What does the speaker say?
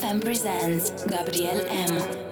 FM presents Gabriel M.